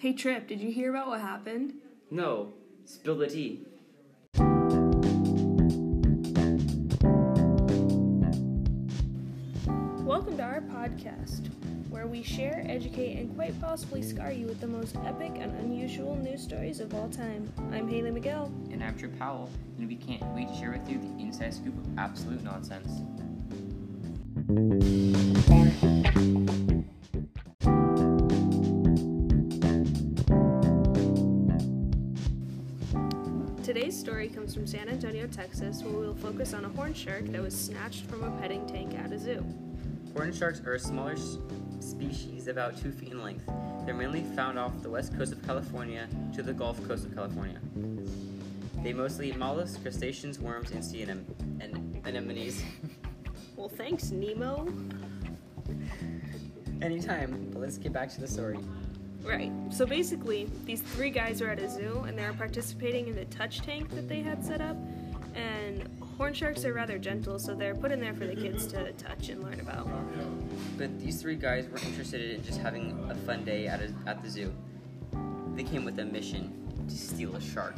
Hey Trip, did you hear about what happened? No, spill the tea. Welcome to our podcast, where we share, educate, and quite possibly scar you with the most epic and unusual news stories of all time. I'm Haley Miguel. And I'm Trip Powell, and we can't wait to share with you the inside scoop of absolute nonsense. Today's story comes from San Antonio, Texas, where we will focus on a horn shark that was snatched from a petting tank at a zoo. Horned sharks are a smaller species about two feet in length. They're mainly found off the west coast of California to the Gulf Coast of California. They mostly eat mollusks, crustaceans, worms, and sea anem- and anemones. Well, thanks, Nemo. Anytime, but let's get back to the story. Right. So basically, these three guys are at a zoo and they're participating in the touch tank that they had set up. And horn sharks are rather gentle, so they're put in there for the kids to touch and learn about. But these three guys were interested in just having a fun day at, a, at the zoo. They came with a mission to steal a shark.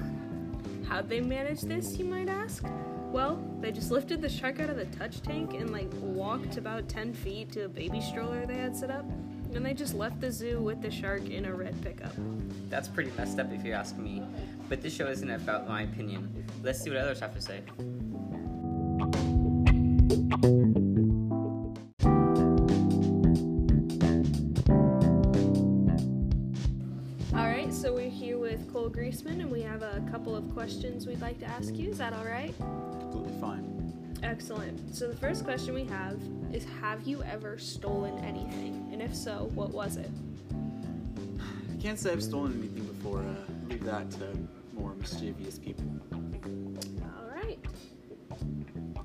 How'd they manage this, you might ask? Well, they just lifted the shark out of the touch tank and like walked about 10 feet to a baby stroller they had set up. And they just left the zoo with the shark in a red pickup. That's pretty messed up if you ask me. But this show isn't about my opinion. Let's see what others have to say. Alright, so we're here with Cole Greaseman and we have a couple of questions we'd like to ask you. Is that alright? Completely fine. Excellent. So the first question we have is Have you ever stolen anything? And if so, what was it? I can't say I've stolen anything before. Uh, leave that to more mischievous people. Alright.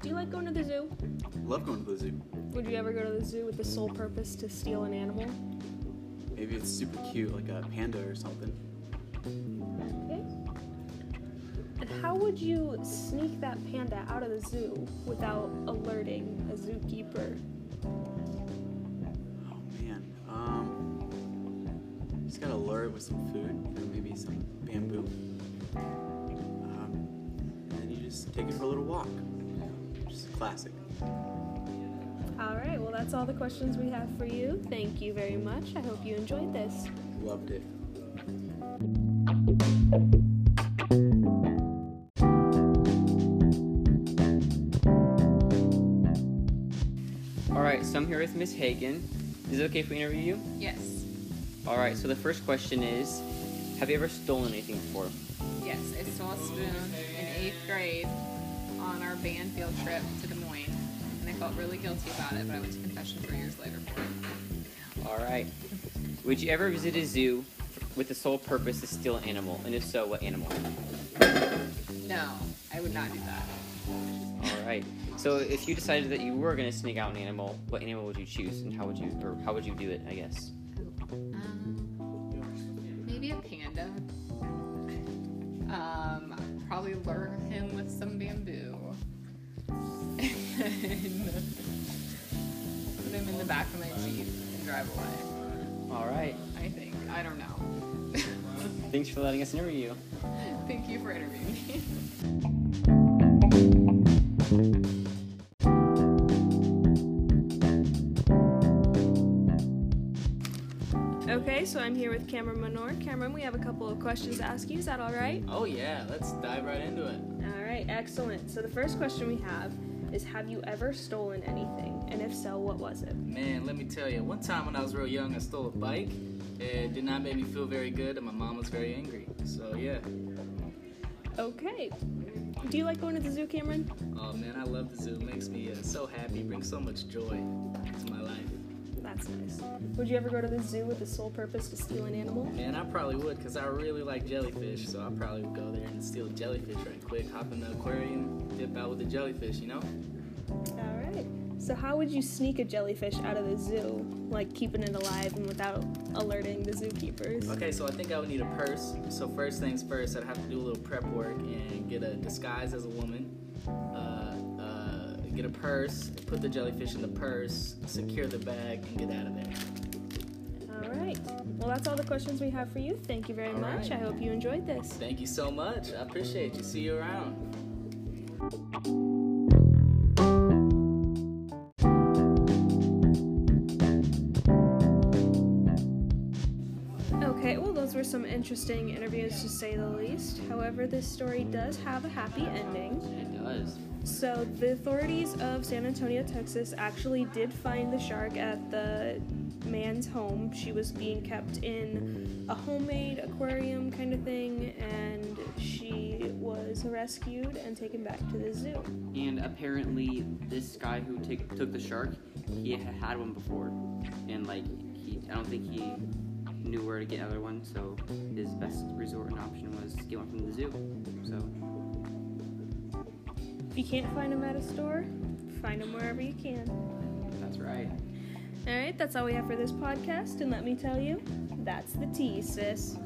Do you like going to the zoo? Love going to the zoo. Would you ever go to the zoo with the sole purpose to steal an animal? Maybe it's super cute, like a panda or something. Would you sneak that panda out of the zoo without alerting a zookeeper? Oh man. Um, just gotta lure it with some food, know, maybe some bamboo. Um, and then you just take it for a little walk. Just classic. Alright, well, that's all the questions we have for you. Thank you very much. I hope you enjoyed this. Loved it. So I'm here with Miss Hagen. Is it okay if we interview you? Yes. Alright, so the first question is Have you ever stolen anything before? Yes, I stole a spoon in eighth grade on our band field trip to Des Moines, and I felt really guilty about it, but I went to confession three years later for it. Alright. Would you ever visit a zoo with the sole purpose to steal an animal? And if so, what animal? No, I would not do that. Alright. So if you decided that you were going to sneak out an animal, what animal would you choose and how would you or how would you do it, I guess? Um, maybe a panda. Um, probably lure him with some bamboo. and put him in the back of my Jeep and drive away. Alright. I think. I don't know. Thanks for letting us interview you. Thank you for interviewing me. so I'm here with Cameron Menor. Cameron, we have a couple of questions to ask you. Is that all right? Oh yeah, let's dive right into it. All right, excellent. So the first question we have is Have you ever stolen anything? And if so, what was it? Man, let me tell you, one time when I was real young, I stole a bike. It did not make me feel very good, and my mom was very angry. So yeah. Okay. Do you like going to the zoo, Cameron? Oh man, I love the zoo. It makes me uh, so happy, brings so much joy to my life. That's nice. Would you ever go to the zoo with the sole purpose to steal an animal? Man, I probably would, cause I really like jellyfish. So I probably would go there and steal a jellyfish right quick, hop in the aquarium, dip out with the jellyfish. You know? All right. So how would you sneak a jellyfish out of the zoo, like keeping it alive and without alerting the zookeepers? Okay, so I think I would need a purse. So first things first, I'd have to do a little prep work and get a disguise as a woman. Get a purse, put the jellyfish in the purse, secure the bag, and get out of there. All right. Well, Well, that's all the questions we have for you. Thank you very All much. right. I hope you enjoyed this. Thank you so much. I appreciate you. See you around. Some interesting interviews to say the least. However, this story does have a happy ending. It does. So, the authorities of San Antonio, Texas actually did find the shark at the man's home. She was being kept in a homemade aquarium kind of thing, and she was rescued and taken back to the zoo. And apparently, this guy who take, took the shark, he had had one before, and like he, I don't think he knew where to get another one. So his best resort and option was get one from the zoo. So If you can't find them at a store, find them wherever you can. that's right. All right, that's all we have for this podcast, and let me tell you, that's the tea, sis.